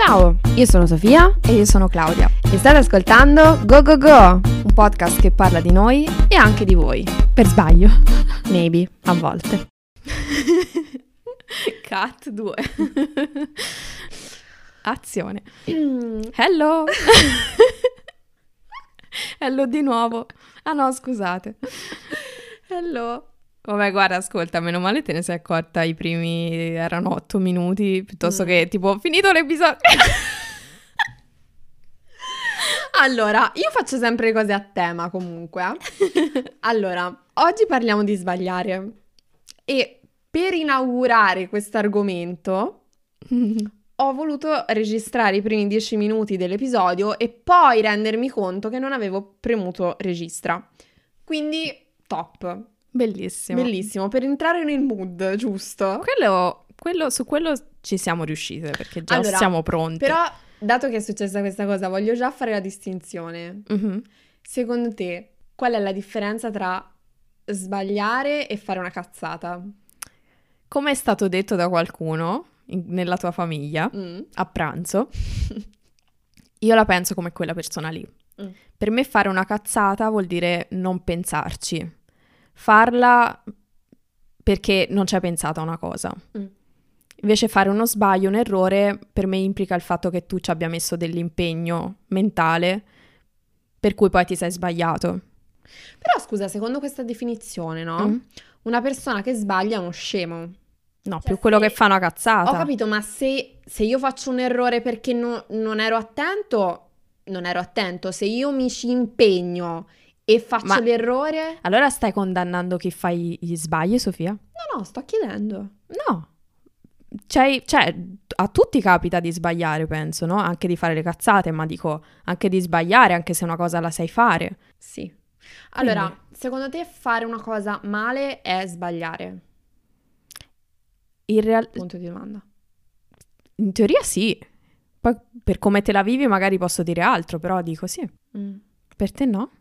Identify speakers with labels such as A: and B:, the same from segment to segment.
A: Ciao, io sono Sofia
B: e io sono Claudia
A: e state ascoltando Go Go Go, un podcast che parla di noi e anche di voi.
B: Per sbaglio.
A: Maybe, a volte.
B: Cat 2. Azione. Hello. Hello di nuovo. Ah no, scusate.
A: Hello.
B: Vabbè, guarda, ascolta, meno male te ne sei accorta i primi erano otto minuti, piuttosto mm. che tipo finito l'episodio.
A: allora, io faccio sempre le cose a tema comunque. allora, oggi parliamo di sbagliare e per inaugurare questo argomento ho voluto registrare i primi dieci minuti dell'episodio e poi rendermi conto che non avevo premuto registra. Quindi top.
B: Bellissimo.
A: Bellissimo, per entrare nel mood, giusto?
B: Quello, quello, su quello ci siamo riuscite perché già allora, siamo pronti.
A: Però, dato che è successa questa cosa, voglio già fare la distinzione. Mm-hmm. Secondo te, qual è la differenza tra sbagliare e fare una cazzata?
B: Come è stato detto da qualcuno in, nella tua famiglia mm. a pranzo, io la penso come quella persona lì. Mm. Per me fare una cazzata vuol dire non pensarci farla perché non ci hai pensato a una cosa. Mm. Invece fare uno sbaglio, un errore, per me implica il fatto che tu ci abbia messo dell'impegno mentale per cui poi ti sei sbagliato.
A: Però scusa, secondo questa definizione, no? Mm. Una persona che sbaglia è uno scemo.
B: No, cioè, più quello se... che fa una cazzata.
A: Ho capito, ma se, se io faccio un errore perché no, non ero attento, non ero attento. Se io mi ci impegno e faccio Ma l'errore.
B: Allora stai condannando chi fa gli sbagli, Sofia?
A: No, no, sto chiedendo.
B: No. Cioè, cioè, a tutti capita di sbagliare, penso, no? Anche di fare le cazzate, ma dico anche di sbagliare, anche se una cosa la sai fare.
A: Sì. Allora, Quindi. secondo te fare una cosa male è sbagliare?
B: In realtà...
A: Punto di domanda.
B: In teoria sì. Poi per come te la vivi magari posso dire altro, però dico sì. Mm. Per te no?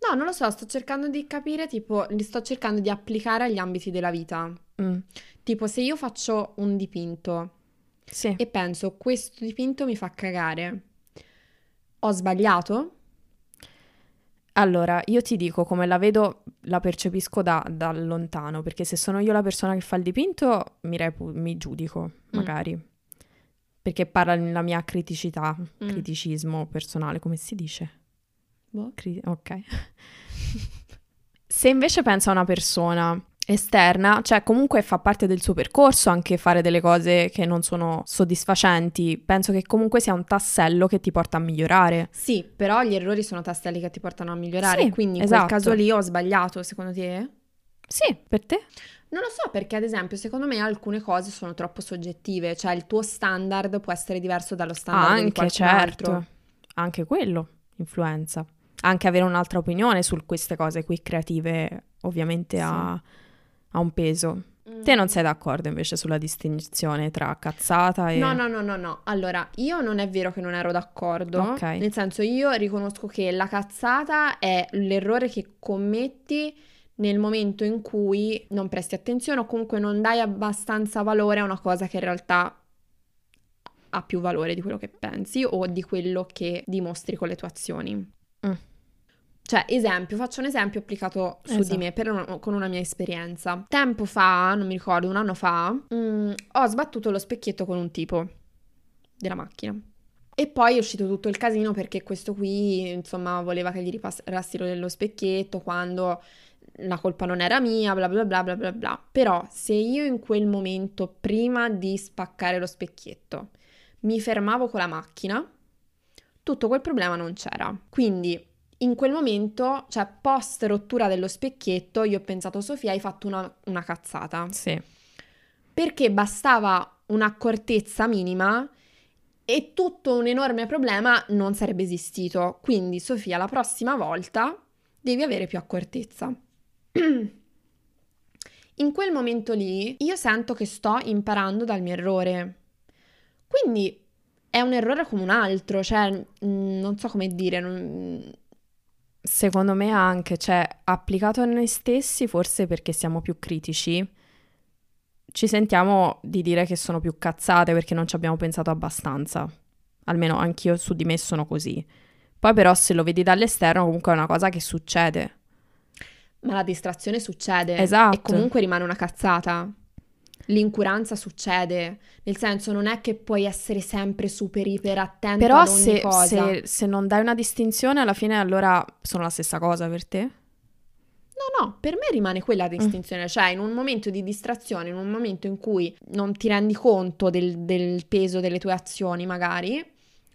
A: No, non lo so, sto cercando di capire, tipo, li sto cercando di applicare agli ambiti della vita. Mm. Tipo, se io faccio un dipinto sì. e penso questo dipinto mi fa cagare, ho sbagliato?
B: Allora, io ti dico come la vedo, la percepisco da, da lontano, perché se sono io la persona che fa il dipinto, mi, repu- mi giudico, mm. magari. Mm. Perché parla la mia criticità, mm. criticismo personale, come si dice?
A: Boh.
B: Cri- ok. Se invece pensa a una persona esterna, cioè comunque fa parte del suo percorso anche fare delle cose che non sono soddisfacenti, penso che comunque sia un tassello che ti porta a migliorare.
A: Sì, però gli errori sono tasselli che ti portano a migliorare, sì, quindi in esatto. quel caso lì ho sbagliato, secondo te?
B: Sì, per te?
A: Non lo so perché ad esempio secondo me alcune cose sono troppo soggettive, cioè il tuo standard può essere diverso dallo standard
B: anche,
A: di qualcun
B: certo.
A: altro.
B: Anche quello influenza anche avere un'altra opinione su queste cose qui creative ovviamente sì. ha, ha, un peso. Mm. Te non sei d'accordo invece sulla distinzione tra cazzata e...
A: No, no, no, no, no. Allora, io non è vero che non ero d'accordo. Ok. Nel senso, io riconosco che la cazzata è l'errore che commetti nel momento in cui non presti attenzione o comunque non dai abbastanza valore a una cosa che in realtà ha più valore di quello che pensi o di quello che dimostri con le tue azioni. Mm. Cioè, esempio, faccio un esempio applicato su esatto. di me una, con una mia esperienza. Tempo fa, non mi ricordo, un anno fa, mh, mm, ho sbattuto lo specchietto con un tipo della macchina. E poi è uscito tutto il casino perché questo qui, insomma, voleva che gli ripassassero dello specchietto quando la colpa non era mia, bla bla bla bla bla bla. Però se io in quel momento, prima di spaccare lo specchietto, mi fermavo con la macchina, tutto quel problema non c'era. Quindi in quel momento, cioè post rottura dello specchietto, io ho pensato, Sofia, hai fatto una, una cazzata.
B: Sì.
A: Perché bastava un'accortezza minima e tutto un enorme problema non sarebbe esistito. Quindi, Sofia, la prossima volta devi avere più accortezza. In quel momento lì io sento che sto imparando dal mio errore. Quindi è un errore come un altro, cioè mm, non so come dire, non,
B: Secondo me anche, cioè, applicato a noi stessi, forse perché siamo più critici, ci sentiamo di dire che sono più cazzate perché non ci abbiamo pensato abbastanza. Almeno anch'io su di me sono così. Poi però se lo vedi dall'esterno comunque è una cosa che succede.
A: Ma la distrazione succede.
B: Esatto.
A: E comunque rimane una cazzata. L'incuranza succede, nel senso non è che puoi essere sempre super iper attento
B: Però
A: ad ogni
B: se, se, se non dai una distinzione alla fine allora sono la stessa cosa per te?
A: No, no, per me rimane quella
B: Mm.
A: distinzione, cioè in un momento di distrazione, in un momento in cui non ti rendi conto del, del peso delle tue azioni magari,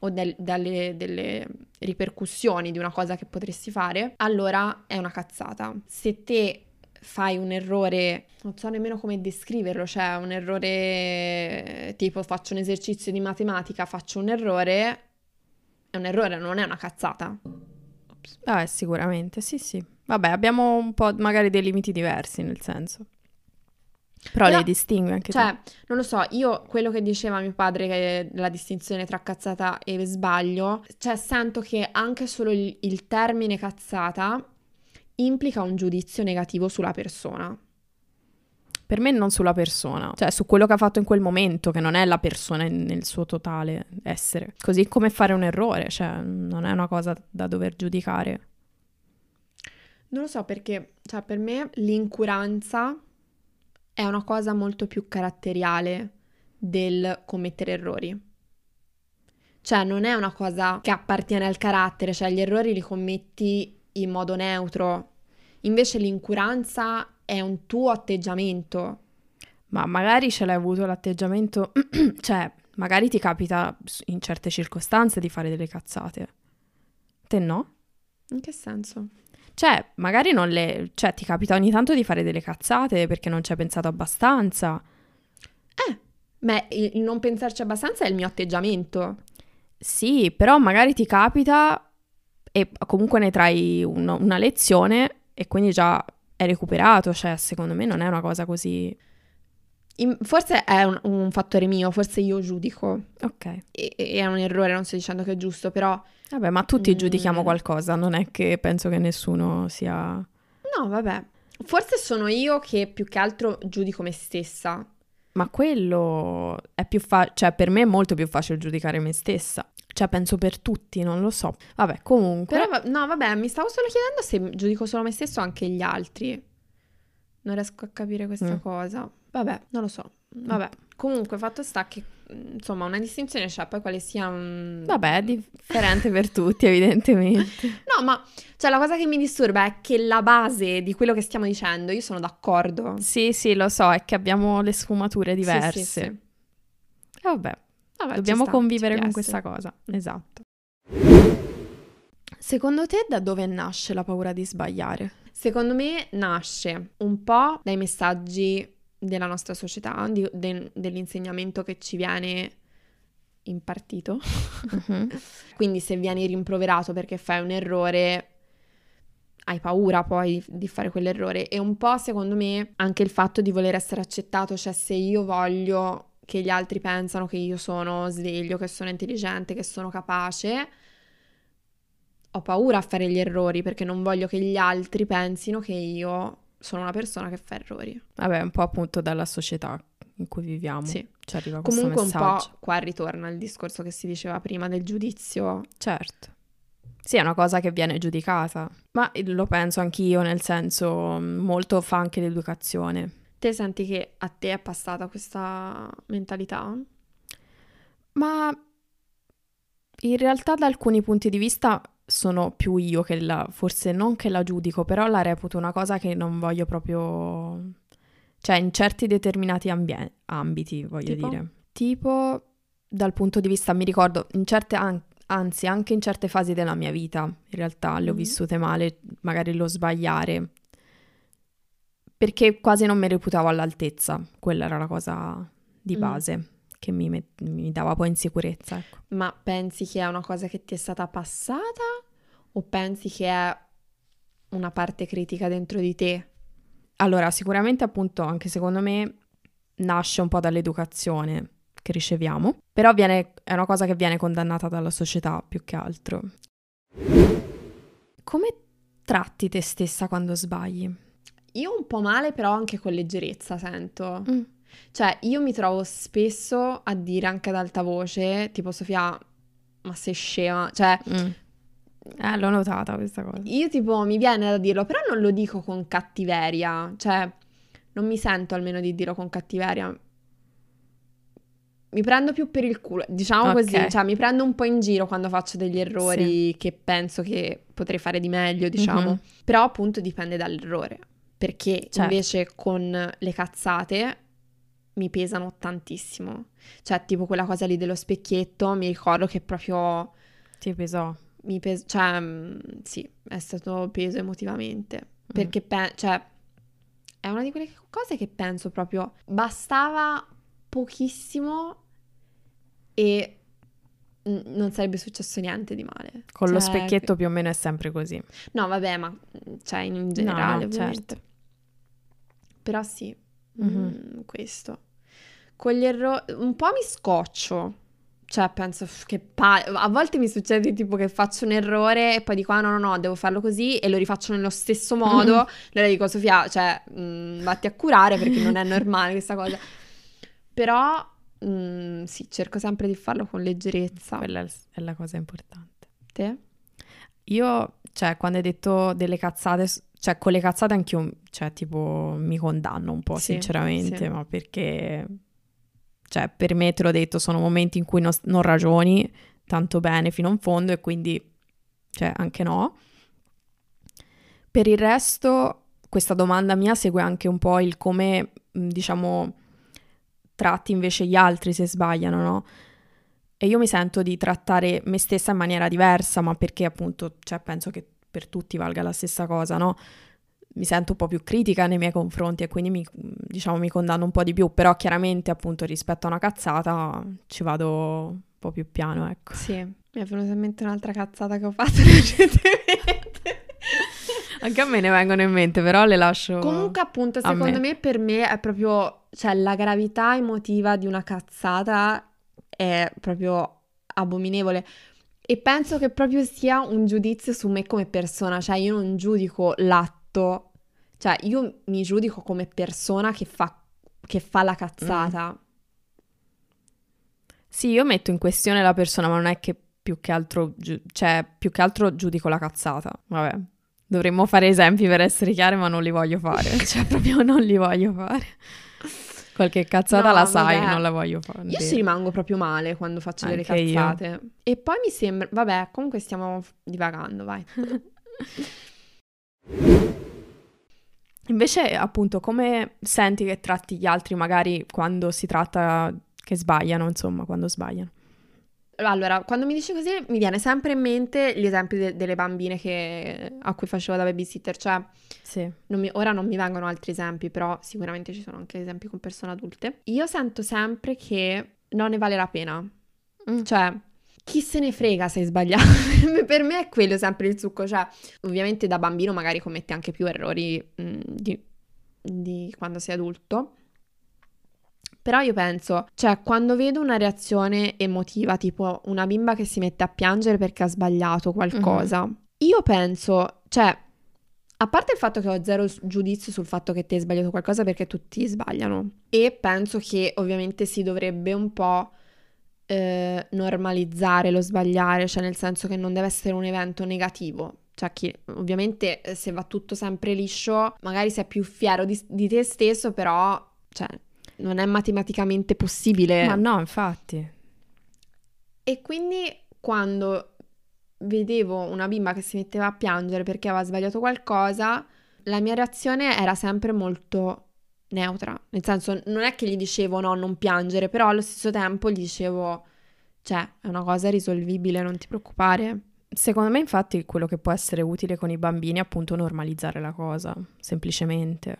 A: o del- dalle, delle ripercussioni di una cosa che potresti fare, allora è una cazzata. Se te fai un errore, non so nemmeno come descriverlo, cioè un errore tipo faccio un esercizio di matematica, faccio un errore, è un errore, non è una cazzata.
B: Ah, sicuramente, sì, sì. Vabbè, abbiamo un po' magari dei limiti diversi nel senso. Però,
A: Però,
B: le distingui anche
A: Cioè, non lo so, io quello che diceva mio padre, che la distinzione tra cazzata e sbaglio, cioè sento che anche solo il, il termine cazzata implica un giudizio negativo sulla persona.
B: Per me non sulla persona, cioè su quello che ha fatto in quel momento, che non è la persona nel suo totale essere. Così come fare un errore, cioè non è una cosa da dover giudicare.
A: Non lo so perché, cioè, per me l'incuranza è una cosa molto più caratteriale del commettere errori. Cioè, non è una cosa che appartiene al carattere, cioè gli errori li commetti in modo neutro. Invece l'incuranza è un tuo atteggiamento.
B: Ma magari ce l'hai avuto l'atteggiamento, cioè magari ti capita in certe circostanze di fare delle cazzate. Te no?
A: In che senso?
B: Cioè, magari non le... Cioè, ti capita ogni tanto di fare delle cazzate perché non ci hai pensato abbastanza.
A: Eh, ma il non pensarci abbastanza è il mio atteggiamento.
B: Sì, però magari ti capita e comunque ne trai un- una lezione e quindi già è recuperato. Cioè, secondo me non è una cosa così...
A: In- forse è un, un fattore mio, forse io giudico.
B: Ok.
A: E, e è un errore, non sto dicendo che è giusto, però
B: Vabbè, ma tutti
A: Mm.
B: giudichiamo qualcosa, non è che penso che nessuno sia...
A: No, vabbè. Forse sono io che più che altro giudico me stessa.
B: Ma quello è più facile, cioè per me è molto più facile giudicare me stessa. Cioè penso per tutti, non lo so. Vabbè, comunque...
A: Però, no, vabbè, mi stavo solo chiedendo se giudico solo me stesso o anche gli altri. Non riesco a capire questa
B: Mm.
A: cosa. Vabbè, non lo so. Vabbè, comunque, fatto sta che, mm, insomma, una distinzione c'è, poi quale sia un...
B: Vabbè, è differente per tutti, evidentemente.
A: No, ma, cioè, la cosa che mi disturba è che la base di quello che stiamo dicendo, io sono d'accordo.
B: Sì, sì, lo so, è che abbiamo le sfumature
A: Sì,
B: diverse.
A: sì, sì.
B: E vabbè,
A: Vabbè,
B: dobbiamo
A: sta,
B: convivere con questa cosa. Esatto. Secondo te da dove nasce la paura di sbagliare?
A: Secondo me nasce un po' dai messaggi della nostra società, di- de- dell'insegnamento che ci viene impartito.
B: Mhm.
A: Quindi se vieni rimproverato perché fai un errore, hai paura poi di fare quell'errore. E un po', secondo me, anche il fatto di voler essere accettato, cioè se io voglio che gli altri pensano che io sono sveglio, che sono intelligente, che sono capace, ho paura a fare gli errori perché non voglio che gli altri pensino che io sono una persona che fa errori.
B: Vabbè, un po' appunto dalla società in cui viviamo.
A: Sì.
B: Ci arriva
A: Comunque un po' qua ritorna il discorso che si diceva prima del giudizio.
B: Certo. Sì, è una cosa che viene giudicata, ma lo penso anch'io, nel senso, molto fa anche l'educazione.
A: Te senti che a te è passata questa mentalità?
B: Ma in realtà da alcuni punti di vista sono più io che la, forse non che la giudico, però la reputo una cosa che non voglio proprio, cioè in certi determinati ambie- ambiti, voglio
A: Tipo?
B: dire. Tipo dal punto di vista, mi ricordo, in certe, an- anzi anche in certe fasi della mia vita, in realtà le ho
A: Mhm.
B: vissute male, magari lo sbagliare, perché quasi non mi reputavo all'altezza, quella era la cosa di
A: Mm.
B: Che mi, met- mi dava poi insicurezza, ecco.
A: Ma pensi che è una cosa che ti è stata passata o pensi che è una parte critica dentro di te?
B: Allora, sicuramente appunto anche secondo me nasce un po' dall'educazione che riceviamo, però viene- è una cosa che viene condannata dalla società più che altro. Come tratti te stessa quando sbagli?
A: Io un po' male, però anche con leggerezza sento.
B: Mm.
A: Cioè, io mi trovo spesso a dire anche ad alta voce, tipo Sofia, ma sei scema, cioè... Mm.
B: Eh, l'ho notata questa cosa.
A: Io tipo mi viene da dirlo, però non lo dico con cattiveria, cioè non mi sento almeno di dirlo con cattiveria. Mi prendo più per il culo, diciamo okay. così, cioè mi prendo un po' in giro quando faccio degli errori sì. che penso che potrei fare di meglio, diciamo. Mm-hmm. Però appunto dipende dall'errore, perché certo. invece con le cazzate mi pesano tantissimo. Cioè, tipo quella cosa lì dello specchietto, mi ricordo che proprio...
B: Ti pesò.
A: Mi peso, cioè, mm, sì, è stato peso emotivamente. Mm. Perché, pe- cioè, è una di quelle cose che penso proprio, bastava pochissimo e non sarebbe successo niente di male.
B: Con cioè, lo specchietto più o meno è sempre così.
A: No, vabbè, ma cioè in generale, no, no, certo. Però sì, mm-hmm. mm, questo. Con gli errori un po' mi scoccio. Cioè, penso che pa- a volte mi succede tipo che faccio un errore e poi dico "Ah, no, no, no, devo farlo così" e lo rifaccio nello stesso modo. allora dico "Sofia, cioè, mh, mm, vatti a curare perché non è normale questa cosa". Però Mm, sì, cerco sempre di farlo con leggerezza.
B: Quella è la cosa importante.
A: Te?
B: Io, cioè, quando hai detto delle cazzate, cioè, con le cazzate anch'io, cioè, tipo, mi condanno un po', sì, sinceramente, sì. ma perché, cioè, per me, te l'ho detto, sono momenti in cui non, non ragioni tanto bene fino in fondo e quindi, cioè, anche no. Per il resto, questa domanda mia segue anche un po' il come, diciamo, tratti invece gli altri se sbagliano, no? E io mi sento di trattare me stessa in maniera diversa, ma perché appunto, cioè, penso che per tutti valga la stessa cosa, no? Mi sento un po' più critica nei miei confronti e quindi mi, diciamo, mi condanno un po' di più, però chiaramente appunto rispetto a una cazzata ci vado un po' più piano, ecco.
A: Sì, mi è venuta in mente un'altra cazzata che ho fatto recentemente.
B: Anche a me ne vengono in mente, però le lascio.
A: Comunque, appunto, secondo me. me. per me è proprio. Cioè, la gravità emotiva di una cazzata è proprio abominevole. E penso che proprio sia un giudizio su me come persona. Cioè, io non giudico l'atto. Cioè, io mi giudico come persona che fa, che fa la cazzata. Mm.
B: Sì, io metto in questione la persona, ma non è che più che altro, giu- cioè, più che altro giudico la cazzata. Vabbè, Dovremmo fare esempi per essere chiari, ma non li voglio fare. cioè, proprio non li voglio fare. Qualche cazzata no, la sai, vabbè. non la voglio fare.
A: Io ci rimango proprio male quando faccio Anche delle cazzate. Io. E poi mi sembra... Vabbè, comunque stiamo divagando, vai.
B: Invece, appunto, come senti che tratti gli altri magari quando si tratta che sbagliano, insomma, quando sbagliano?
A: Allora, quando mi dici così mi viene sempre in mente gli esempi de- delle bambine che, a cui facevo da babysitter, cioè
B: sì.
A: non mi, ora non mi vengono altri esempi, però sicuramente ci sono anche esempi con persone adulte. Io sento sempre che non ne vale la pena, mm. cioè chi se ne frega se hai sbagliato, per me è quello sempre il succo, cioè ovviamente da bambino magari commetti anche più errori mh, mm, di, di quando sei adulto, però io penso, cioè, quando vedo una reazione emotiva, tipo una bimba che si mette a piangere perché ha sbagliato qualcosa, mm-hmm. io penso, cioè, a parte il fatto che ho zero giudizio sul fatto che ti hai sbagliato qualcosa perché tutti sbagliano. E penso che ovviamente si dovrebbe un po' eh, normalizzare lo sbagliare, cioè nel senso che non deve essere un evento negativo. Cioè, chi, ovviamente se va tutto sempre liscio, magari sei più fiero di, di te stesso, però, cioè, non è matematicamente possibile.
B: Ma no, infatti.
A: E quindi quando vedevo una bimba che si metteva a piangere perché aveva sbagliato qualcosa, la mia reazione era sempre molto neutra. Nel senso, non è che gli dicevo no, non piangere, però allo stesso tempo gli dicevo, cioè, è una cosa risolvibile, non ti preoccupare.
B: Secondo me, infatti, quello che può essere utile con i bambini è appunto normalizzare la cosa, semplicemente.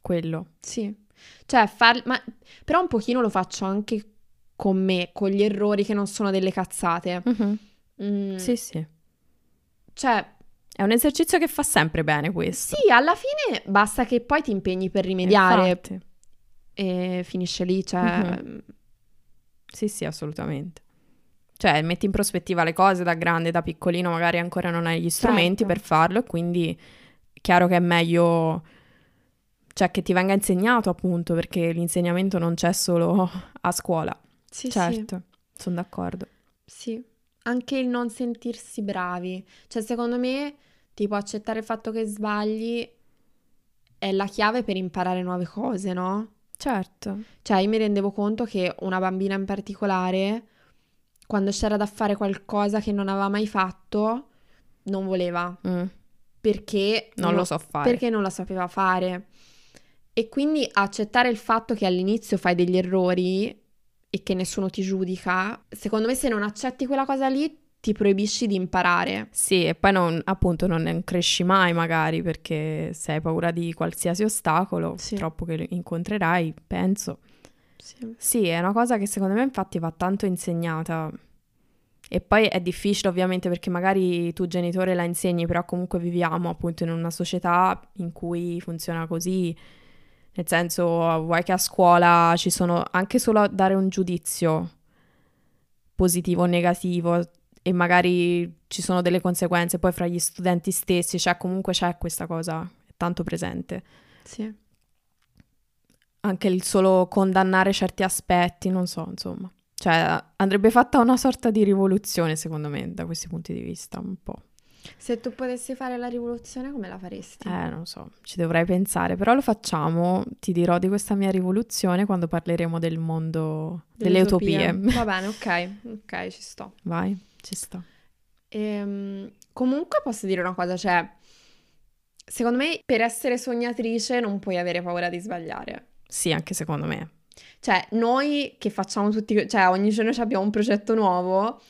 B: Quello.
A: Sì. Cioè, far... ma... però un pochino lo faccio anche con me, con gli errori che non sono delle cazzate.
B: Mm-hmm. Mm. Sì, sì.
A: Cioè...
B: È un esercizio che fa sempre bene questo.
A: Sì, alla fine basta che poi ti impegni per rimediare. Infatti. E finisce lì, cioè... Mm-hmm.
B: Sì, sì, assolutamente. Cioè, metti in prospettiva le cose da grande, da piccolino, magari ancora non hai gli strumenti certo. per farlo e quindi è chiaro che è meglio cioè che ti venga insegnato appunto, perché l'insegnamento non c'è solo a scuola.
A: Sì,
B: certo, sì. sono d'accordo.
A: Sì, anche il non sentirsi bravi. Cioè, secondo me, tipo, accettare il fatto che sbagli è la chiave per imparare nuove cose, no?
B: Certo.
A: Cioè, io mi rendevo conto che una bambina in particolare, quando c'era da fare qualcosa che non aveva mai fatto, non voleva. Mm. Perché
B: non, non lo so fare.
A: Perché non la sapeva fare. E quindi accettare il fatto che all'inizio fai degli errori e che nessuno ti giudica, secondo me se non accetti quella cosa lì ti proibisci di imparare.
B: Sì, e poi non, appunto non cresci mai magari perché se hai paura di qualsiasi ostacolo, sì. troppo che incontrerai, penso. Sì. sì, è una cosa che secondo me infatti va tanto insegnata. E poi è difficile ovviamente perché magari tu genitore la insegni, però comunque viviamo appunto in una società in cui funziona così nel senso, vuoi che a scuola ci sono anche solo a dare un giudizio positivo o negativo e magari ci sono delle conseguenze poi fra gli studenti stessi, cioè comunque c'è questa cosa, tanto presente.
A: Sì.
B: Anche il solo condannare certi aspetti, non so, insomma. Cioè, andrebbe fatta una sorta di rivoluzione, secondo me, da questi punti di vista, un po'.
A: Se tu potessi fare la rivoluzione, come la faresti?
B: Eh, non so, ci dovrei pensare, però lo facciamo. Ti dirò di questa mia rivoluzione quando parleremo del mondo delle utopie.
A: Va bene, ok, ok, ci sto.
B: Vai, ci sto.
A: Ehm, comunque posso dire una cosa, cioè, secondo me per essere sognatrice non puoi avere paura di sbagliare.
B: Sì, anche secondo me.
A: Cioè, noi che facciamo tutti, cioè ogni giorno abbiamo un progetto nuovo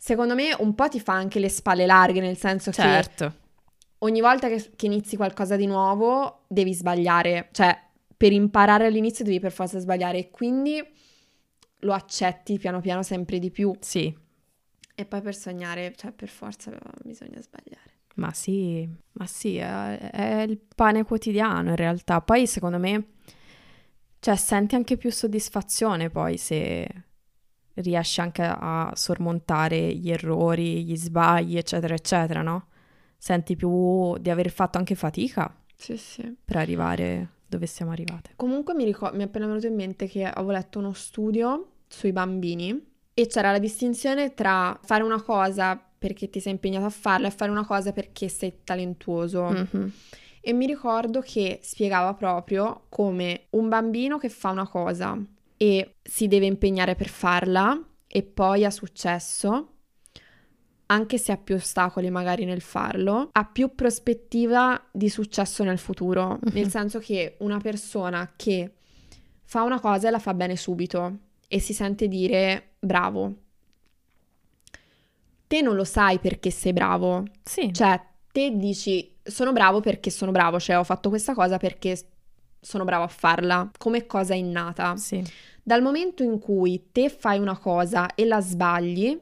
A: secondo me un po' ti fa anche le spalle larghe, nel senso
B: certo.
A: che ogni volta che, che, inizi qualcosa di nuovo devi sbagliare, cioè per imparare all'inizio devi per forza sbagliare e quindi lo accetti piano piano sempre di più.
B: Sì.
A: E poi per sognare, cioè per forza bisogna sbagliare.
B: Ma sì, ma sì, è, è il pane quotidiano in realtà. Poi secondo me, cioè senti anche più soddisfazione poi se riesci anche a sormontare gli errori, gli sbagli, eccetera, eccetera, no? Senti più di aver fatto anche fatica
A: sì, sì.
B: per arrivare dove siamo arrivate.
A: Comunque mi, ricor- mi è appena venuto in mente che avevo letto uno studio sui bambini e c'era la distinzione tra fare una cosa perché ti sei impegnato a farla e fare una cosa perché sei talentuoso. Mm-hmm. E mi ricordo che spiegava proprio come un bambino che fa una cosa e si deve impegnare per farla e poi ha successo, anche se ha più ostacoli magari nel farlo, ha più prospettiva di successo nel futuro, uh-huh. nel senso che una persona che fa una cosa e la fa bene subito e si sente dire bravo. Te non lo sai perché sei bravo.
B: Sì.
A: Cioè, te dici sono bravo perché sono bravo, cioè ho fatto questa cosa perché sono bravo a farla, come cosa innata.
B: Sì.
A: Dal momento in cui te fai una cosa e la sbagli,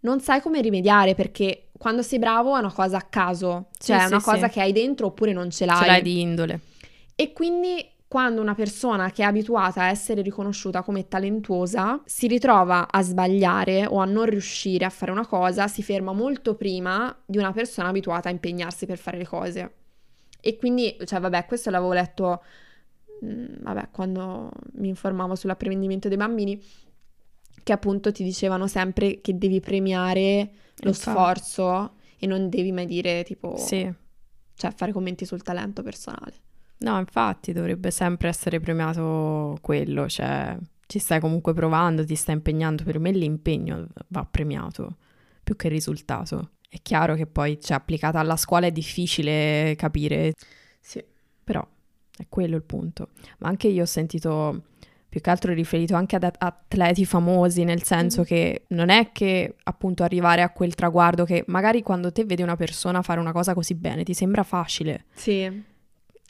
A: non sai come rimediare perché quando sei bravo è una cosa a caso, cioè sì, è una sì, cosa sì. che hai dentro oppure non ce l'hai.
B: Ce l'hai di indole.
A: E quindi quando una persona che è abituata a essere riconosciuta come talentuosa si ritrova a sbagliare o a non riuscire a fare una cosa, si ferma molto prima di una persona abituata a impegnarsi per fare le cose. E quindi, cioè, vabbè, questo l'avevo letto Mm, vabbè, quando mi informavo sull'apprendimento dei bambini, che appunto ti dicevano sempre che devi premiare lo Infatti. sforzo e non devi mai dire tipo...
B: Sì.
A: Cioè fare commenti sul talento personale.
B: No, infatti dovrebbe sempre essere premiato quello, cioè ci stai comunque provando, ti stai impegnando, per me l'impegno va premiato più che il risultato. È chiaro che poi, cioè, applicata alla scuola è difficile capire.
A: Sì.
B: Però è quello il punto. Ma anche io ho sentito più che altro riferito anche ad atleti famosi, nel senso mm. che non è che appunto arrivare a quel traguardo che magari quando te vedi una persona fare una cosa così bene ti sembra facile.
A: Sì.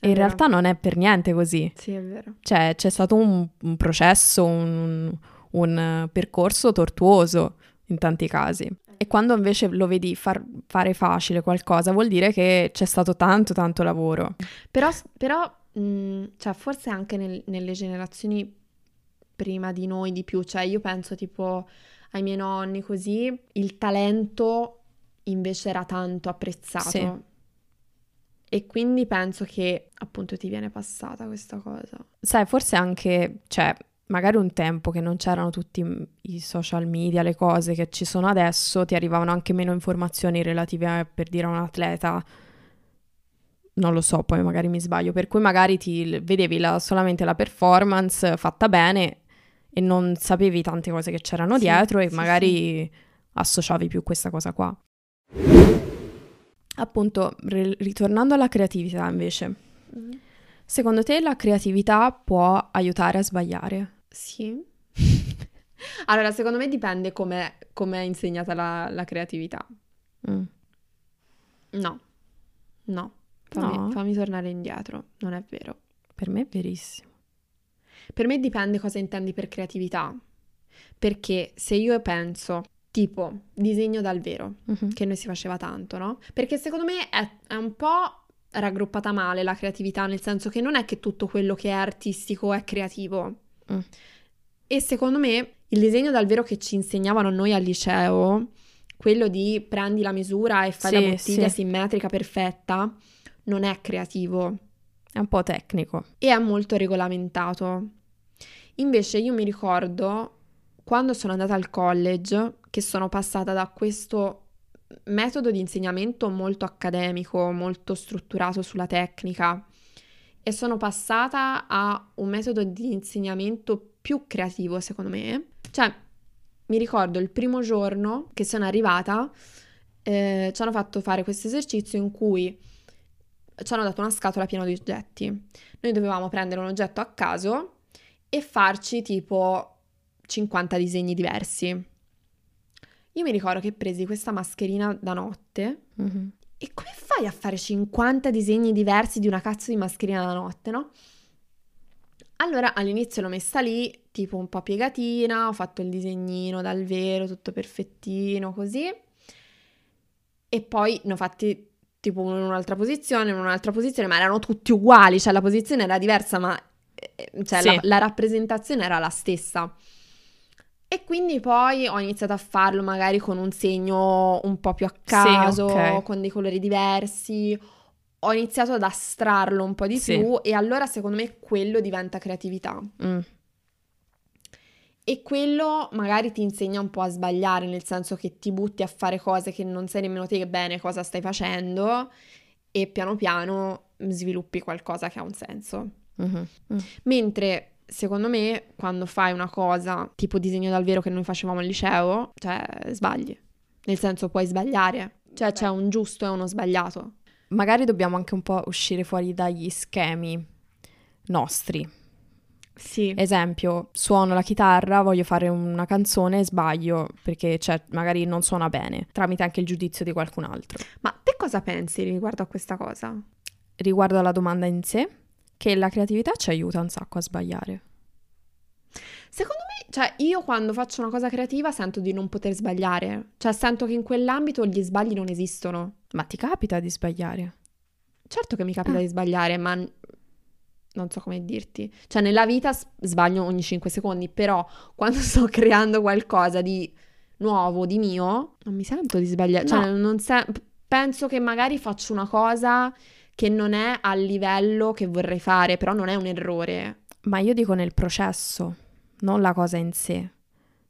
B: In realtà non è per niente così.
A: Sì, è vero.
B: Cioè, c'è stato un, un processo, un, un, percorso tortuoso in tanti casi. E quando invece lo vedi far, fare facile qualcosa, vuol dire che c'è stato tanto, tanto lavoro.
A: Però, però Mm, cioè forse anche nel, nelle generazioni prima di noi di più, cioè io penso tipo ai miei nonni così, il talento invece era tanto apprezzato. Sì. E quindi penso che appunto ti viene passata questa cosa.
B: Sai, forse anche, cioè, magari un tempo che non c'erano tutti i social media, le cose che ci sono adesso, ti arrivavano anche meno informazioni relative a, per dire a un atleta. Non lo so, poi magari mi sbaglio, per cui magari ti vedevi la, solamente la performance fatta bene e non sapevi tante cose che c'erano sì, dietro e sì, magari sì. associavi più questa cosa qua. Appunto, re- ritornando alla creatività invece, mm. secondo te la creatività può aiutare a sbagliare?
A: Sì. allora, secondo me dipende come è insegnata la, la creatività. Mm. No, no. Fammi, no. fammi tornare indietro, non è vero.
B: Per me è verissimo.
A: Per me dipende cosa intendi per creatività. Perché se io penso tipo disegno dal vero, uh-huh. che noi si faceva tanto, no? Perché secondo me è, è, un po' raggruppata male la creatività, nel senso che non è che tutto quello che è artistico è creativo. Uh. E secondo me il disegno dal vero che ci insegnavano noi al liceo, quello di prendi la misura e fai sì, la bottiglia sì. simmetrica perfetta, non è creativo.
B: È un po' tecnico.
A: E è molto regolamentato. Invece io mi ricordo quando sono andata al college che sono passata da questo metodo di insegnamento molto accademico, molto strutturato sulla tecnica e sono passata a un metodo di insegnamento più creativo, secondo me. Cioè, mi ricordo il primo giorno che sono arrivata, eh, ci hanno fatto fare questo esercizio in cui ci hanno dato una scatola piena di oggetti. Noi dovevamo prendere un oggetto a caso e farci tipo 50 disegni diversi. Io mi ricordo che presi questa mascherina da notte mm-hmm. e come fai a fare 50 disegni diversi di una cazzo di mascherina da notte, no? Allora all'inizio l'ho messa lì, tipo un po' piegatina, ho fatto il disegnino dal vero, tutto perfettino, così. E poi ne ho fatti tipo in un'altra posizione, in un'altra posizione, ma erano tutti uguali, cioè la posizione era diversa, ma eh, cioè, sì. la, la rappresentazione era la stessa. E quindi poi ho iniziato a farlo magari con un segno un po' più a caso, sì, okay. con dei colori diversi. Ho iniziato ad astrarlo un po' di sì. più e allora secondo me quello diventa creatività. Mm. E quello magari ti insegna un po' a sbagliare, nel senso che ti butti a fare cose che non sai nemmeno te bene cosa stai facendo e piano piano sviluppi qualcosa che ha un senso. Mm-hmm. Mm. Mentre secondo me quando fai una cosa tipo disegno dal vero che noi facevamo al liceo, cioè sbagli. Nel senso puoi sbagliare. Cioè c'è un giusto e uno sbagliato.
B: Magari dobbiamo anche un po' uscire fuori dagli schemi nostri.
A: Sì.
B: Esempio, suono la chitarra, voglio fare una canzone e sbaglio perché cioè, magari non suona bene, tramite anche il giudizio di qualcun altro.
A: Ma te cosa pensi riguardo a questa cosa?
B: Riguardo alla domanda in sé, che la creatività ci aiuta un sacco a sbagliare.
A: Secondo me, cioè, io quando faccio una cosa creativa sento di non poter sbagliare. Cioè, sento che in quell'ambito gli sbagli non esistono.
B: Ma ti capita di sbagliare?
A: Certo che mi capita ah. di sbagliare, ma non so come dirti. Cioè, nella vita sbaglio ogni 5 secondi, però quando sto creando qualcosa di nuovo, di mio, non mi sento di sbagliare. Cioè, no. Cioè, non se- penso che magari faccio una cosa che non è al livello che vorrei fare, però non è un errore.
B: Ma io dico nel processo, non la cosa in sé.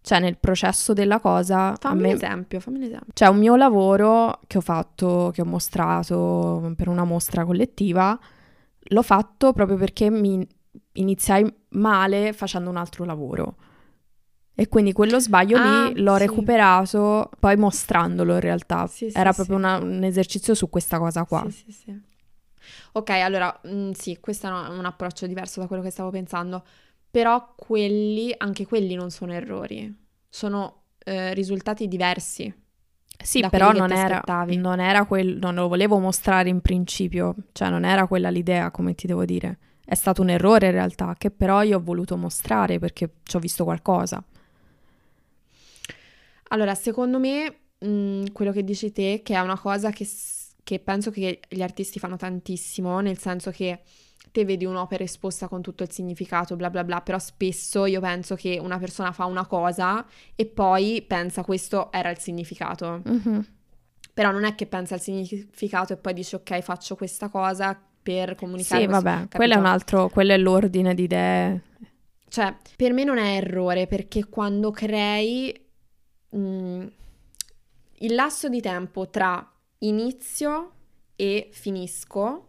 B: Cioè, nel processo della cosa.
A: Fammi me... un esempio, fammi un esempio.
B: Cioè, un mio lavoro che ho fatto, che ho mostrato per una mostra collettiva, l'ho fatto proprio perché mi iniziai male facendo un altro lavoro. E quindi quello sbaglio ah, lì l'ho sì. recuperato poi mostrandolo in realtà. Sì, Era sì, proprio una, un esercizio su questa cosa qua.
A: Sì, sì, sì. Ok, allora, mh, mm, sì, questo è un approccio diverso da quello che stavo pensando, però quelli, anche quelli non sono errori, sono eh, risultati diversi.
B: Sì, però non era, non era quel, non lo volevo mostrare in principio, cioè non era quella l'idea, come ti devo dire. È stato un errore in realtà, che però io ho voluto mostrare perché ci ho visto qualcosa.
A: Allora, secondo me, mh, mm, quello che dici te, che è una cosa che che penso che gli artisti fanno tantissimo, nel senso che te vedi un'opera esposta con tutto il significato, bla bla bla, però spesso io penso che una persona fa una cosa e poi pensa questo era il significato. Mm-hmm. Però non è che pensa al significato e poi dice ok faccio questa cosa per comunicare.
B: Sì, vabbè, quello è un altro, quello è l'ordine di idee
A: cioè, per me non è errore perché quando crei mh, mm, il lasso di tempo tra inizio e finisco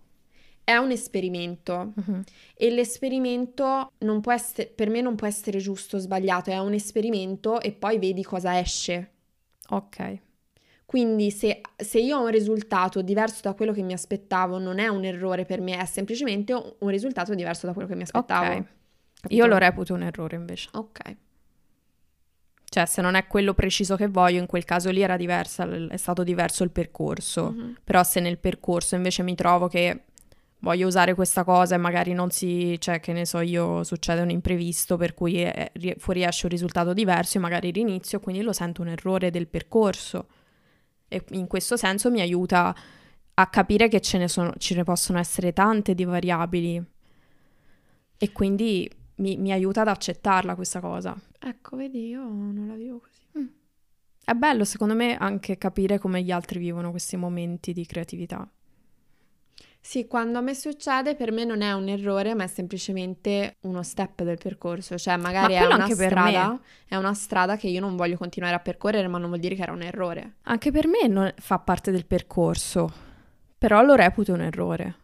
A: è un esperimento uh-huh. e l'esperimento non può essere, per me non può essere giusto o sbagliato, è un esperimento e poi vedi cosa esce.
B: Ok.
A: Quindi se, se, io ho un risultato diverso da quello che mi aspettavo, non è un errore per me, è semplicemente un risultato diverso da quello che mi aspettavo.
B: Ok. Io lo reputo un errore invece.
A: Ok.
B: Cioè, se non è quello preciso che voglio, in quel caso lì era diversa, è stato diverso il percorso. Mm-hmm. Però se nel percorso invece mi trovo che voglio usare questa cosa e magari non si, cioè che ne so io, succede un imprevisto per cui è, fuoriesce un risultato diverso e magari rinizio, quindi lo sento un errore del percorso e in questo senso mi aiuta a capire che ce ne, sono, ce ne possono essere tante di variabili e quindi mi, mi, aiuta ad accettarla questa cosa.
A: Ecco, vedi, io non la vivo così. Mm.
B: È bello secondo me anche capire come gli altri vivono questi momenti di creatività.
A: Sì, quando a me succede per me non è un errore, ma è semplicemente uno step del percorso, cioè magari è una strada, è una strada che io non voglio continuare a percorrere, ma non vuol dire che era un errore.
B: Anche per me non fa parte del percorso, però lo reputo un errore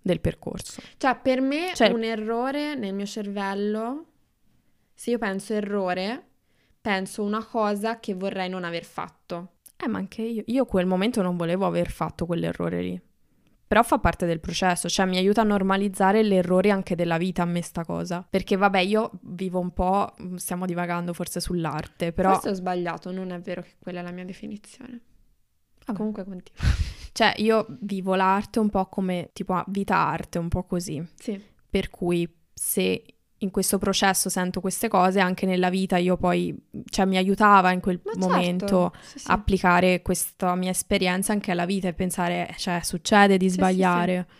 B: del percorso.
A: Cioè, per me cioè... un errore nel mio cervello, se io penso errore, penso una cosa che vorrei non aver fatto.
B: Eh, ma anche io, io quel momento non volevo aver fatto quell'errore lì. Però fa parte del processo, cioè mi aiuta a normalizzare gli errori anche della vita a me sta cosa. Perché vabbè, io vivo un po', stiamo divagando forse sull'arte, però...
A: Forse ho sbagliato, non è vero che quella è la mia definizione. Ah, comunque continua.
B: Cioè, io vivo l'arte un po' come tipo vita arte, un po' così.
A: Sì.
B: Per cui se in questo processo sento queste cose, anche nella vita io poi, cioè mi aiutava in quel Ma momento certo. sì, sì. applicare questa mia esperienza anche alla vita e pensare, cioè succede di sbagliare. Sì,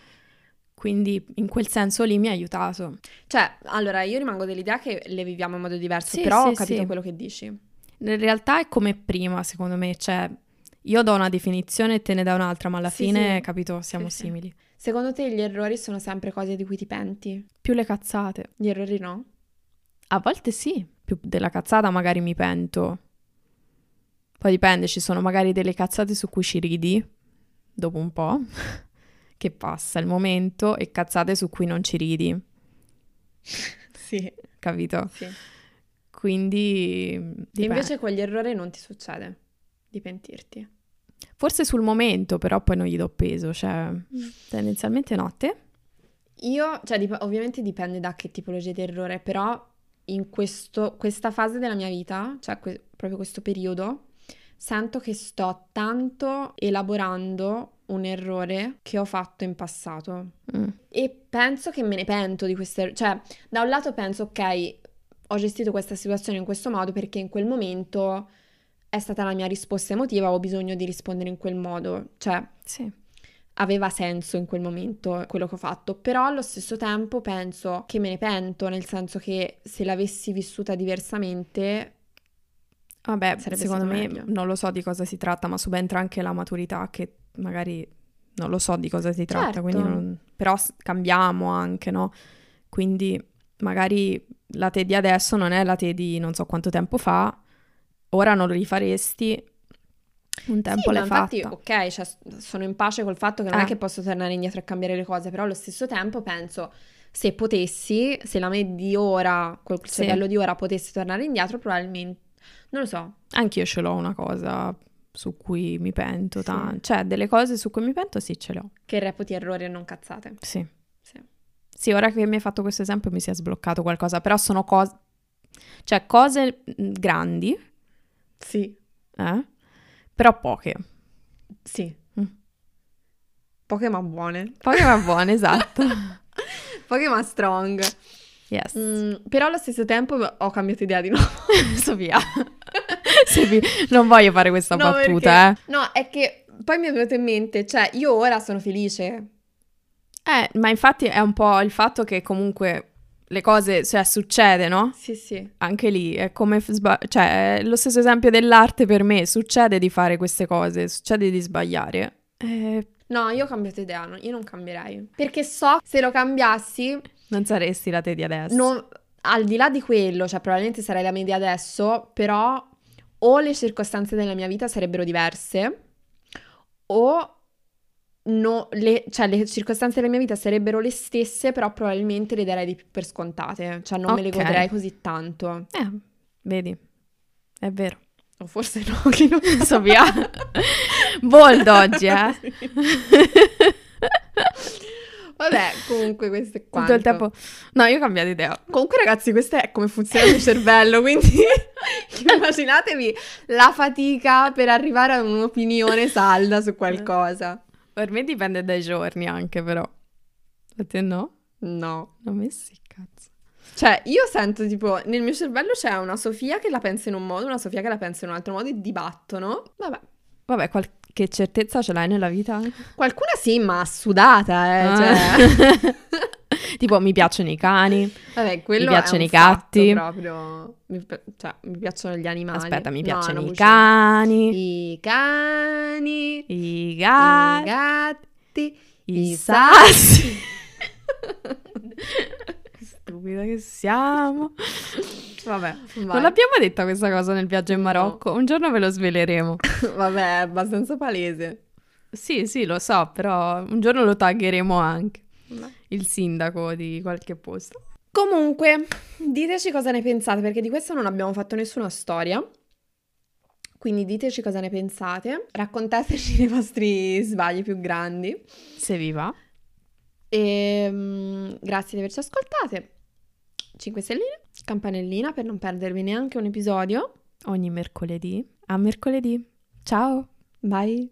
B: Quindi in quel senso lì mi ha aiutato.
A: Cioè, allora io rimango dell'idea che le viviamo in modo diverso, però ho capito quello che dici.
B: In realtà è come prima, secondo me, cioè io do una definizione e te ne dà un'altra, ma alla fine, capito, siamo simili.
A: Secondo te gli errori sono sempre cose di cui ti penti?
B: Più le cazzate.
A: Gli errori no?
B: A volte sì, più della cazzata magari mi pento. Poi dipende, ci sono magari delle cazzate su cui ci ridi, dopo un po', che passa il momento, e cazzate su cui non ci ridi.
A: sì.
B: Capito?
A: Sì.
B: Quindi...
A: Dipende. Invece con gli errori non ti succede di pentirti.
B: Forse sul momento, però poi non gli do peso, cioè mm. tendenzialmente notte.
A: Io, cioè dip- ovviamente dipende da che tipologia di errore, però in questo, questa fase della mia vita, cioè que- proprio questo periodo, sento che sto tanto elaborando un errore che ho fatto in passato. Mm. E penso che me ne pento di questo errore. Cioè, da un lato penso, ok, ho gestito questa situazione in questo modo perché in quel momento è stata la mia risposta emotiva, ho bisogno di rispondere in quel modo, cioè
B: sì.
A: aveva senso in quel momento quello che ho fatto, però allo stesso tempo penso che me ne pento, nel senso che se l'avessi vissuta diversamente
B: Vabbè, secondo me meglio. non lo so di cosa si tratta, ma subentra anche la maturità che magari non lo so di cosa si tratta, certo. quindi non... però cambiamo anche, no? Quindi magari la te di adesso non è la te di non so quanto tempo fa, ora non lo rifaresti, un tempo sì, l'hai infatti,
A: fatta. ok, cioè, sono in pace col fatto che non eh. è che posso tornare indietro e cambiare le cose, però allo stesso tempo penso, se potessi, se la me di ora, col sì. cervello di ora potessi tornare indietro, probabilmente, non lo so.
B: Anch'io ce l'ho una cosa su cui mi pento, sì. tanto. cioè delle cose su cui mi pento sì ce le ho.
A: Che reputi errori e non cazzate.
B: Sì. Sì, sì ora che mi hai fatto questo esempio mi si è sbloccato qualcosa, però sono cose, cioè cose grandi
A: sì.
B: Eh? Però poche.
A: Sì. Mm. Poche ma buone.
B: Poche ma buone, esatto.
A: poche ma strong.
B: Yes.
A: Mm, però allo stesso tempo ho cambiato idea di nuovo.
B: Sofia. Sofia, non voglio fare questa no, battuta,
A: perché, eh. No, è che poi mi è venuto in mente, cioè io ora sono felice.
B: Eh, ma infatti è un po' il fatto che comunque le cose, cioè succede, no?
A: Sì, sì.
B: Anche lì è come, sba- cioè, è lo stesso esempio dell'arte per me, succede di fare queste cose, succede di sbagliare. Eh...
A: No, io ho cambiato idea, no? io non cambierei. Perché so, se lo cambiassi...
B: Non saresti la te di adesso.
A: Non... al di là di quello, cioè probabilmente sarei la media adesso, però o le circostanze della mia vita sarebbero diverse o no, le, cioè, le circostanze della mia vita sarebbero le stesse, però probabilmente le darei di più per scontate, cioè non okay. me le godrei così tanto.
B: Eh, vedi, è vero.
A: O forse no, che non
B: so via. Bold oggi, eh.
A: Vabbè, comunque questo è quanto.
B: Tutto il tempo... No, io ho cambiato idea.
A: Comunque ragazzi, questo è come funziona il mio cervello, quindi immaginatevi la fatica per arrivare a un'opinione salda su qualcosa.
B: Per me dipende dai giorni anche, però. A te no?
A: No.
B: A me sì, cazzo.
A: Cioè, io sento tipo, nel mio cervello c'è una Sofia che la pensa in un modo, una Sofia che la pensa in un altro modo e dibattono. Vabbè.
B: Vabbè, qualche certezza ce l'hai nella vita?
A: Qualcuna sì, ma sudata, eh. Ah. Cioè.
B: tipo, mi piacciono i cani.
A: Vabbè,
B: mi piacciono i gatti.
A: proprio. Mi, cioè, mi piacciono gli animali.
B: Aspetta, mi piacciono no, i cani.
A: I cani.
B: I, ga-
A: i gatti.
B: I, i sassi. stupida che siamo. Vabbè, Vai. non l'abbiamo detta questa cosa nel viaggio in Marocco. No. Un giorno ve lo sveleremo.
A: Vabbè, è abbastanza palese.
B: Sì, sì, lo so, però un giorno lo taggeremo anche. Beh. Il sindaco di qualche posto.
A: Comunque, diteci cosa ne pensate, perché di questo non abbiamo fatto nessuna storia. Quindi diteci cosa ne pensate, raccontateci i vostri sbagli più grandi.
B: Se vi va.
A: E um, grazie di averci ascoltate. 5 stelline, campanellina per non perdervi neanche un episodio.
B: Ogni mercoledì. A mercoledì. Ciao.
A: Bye.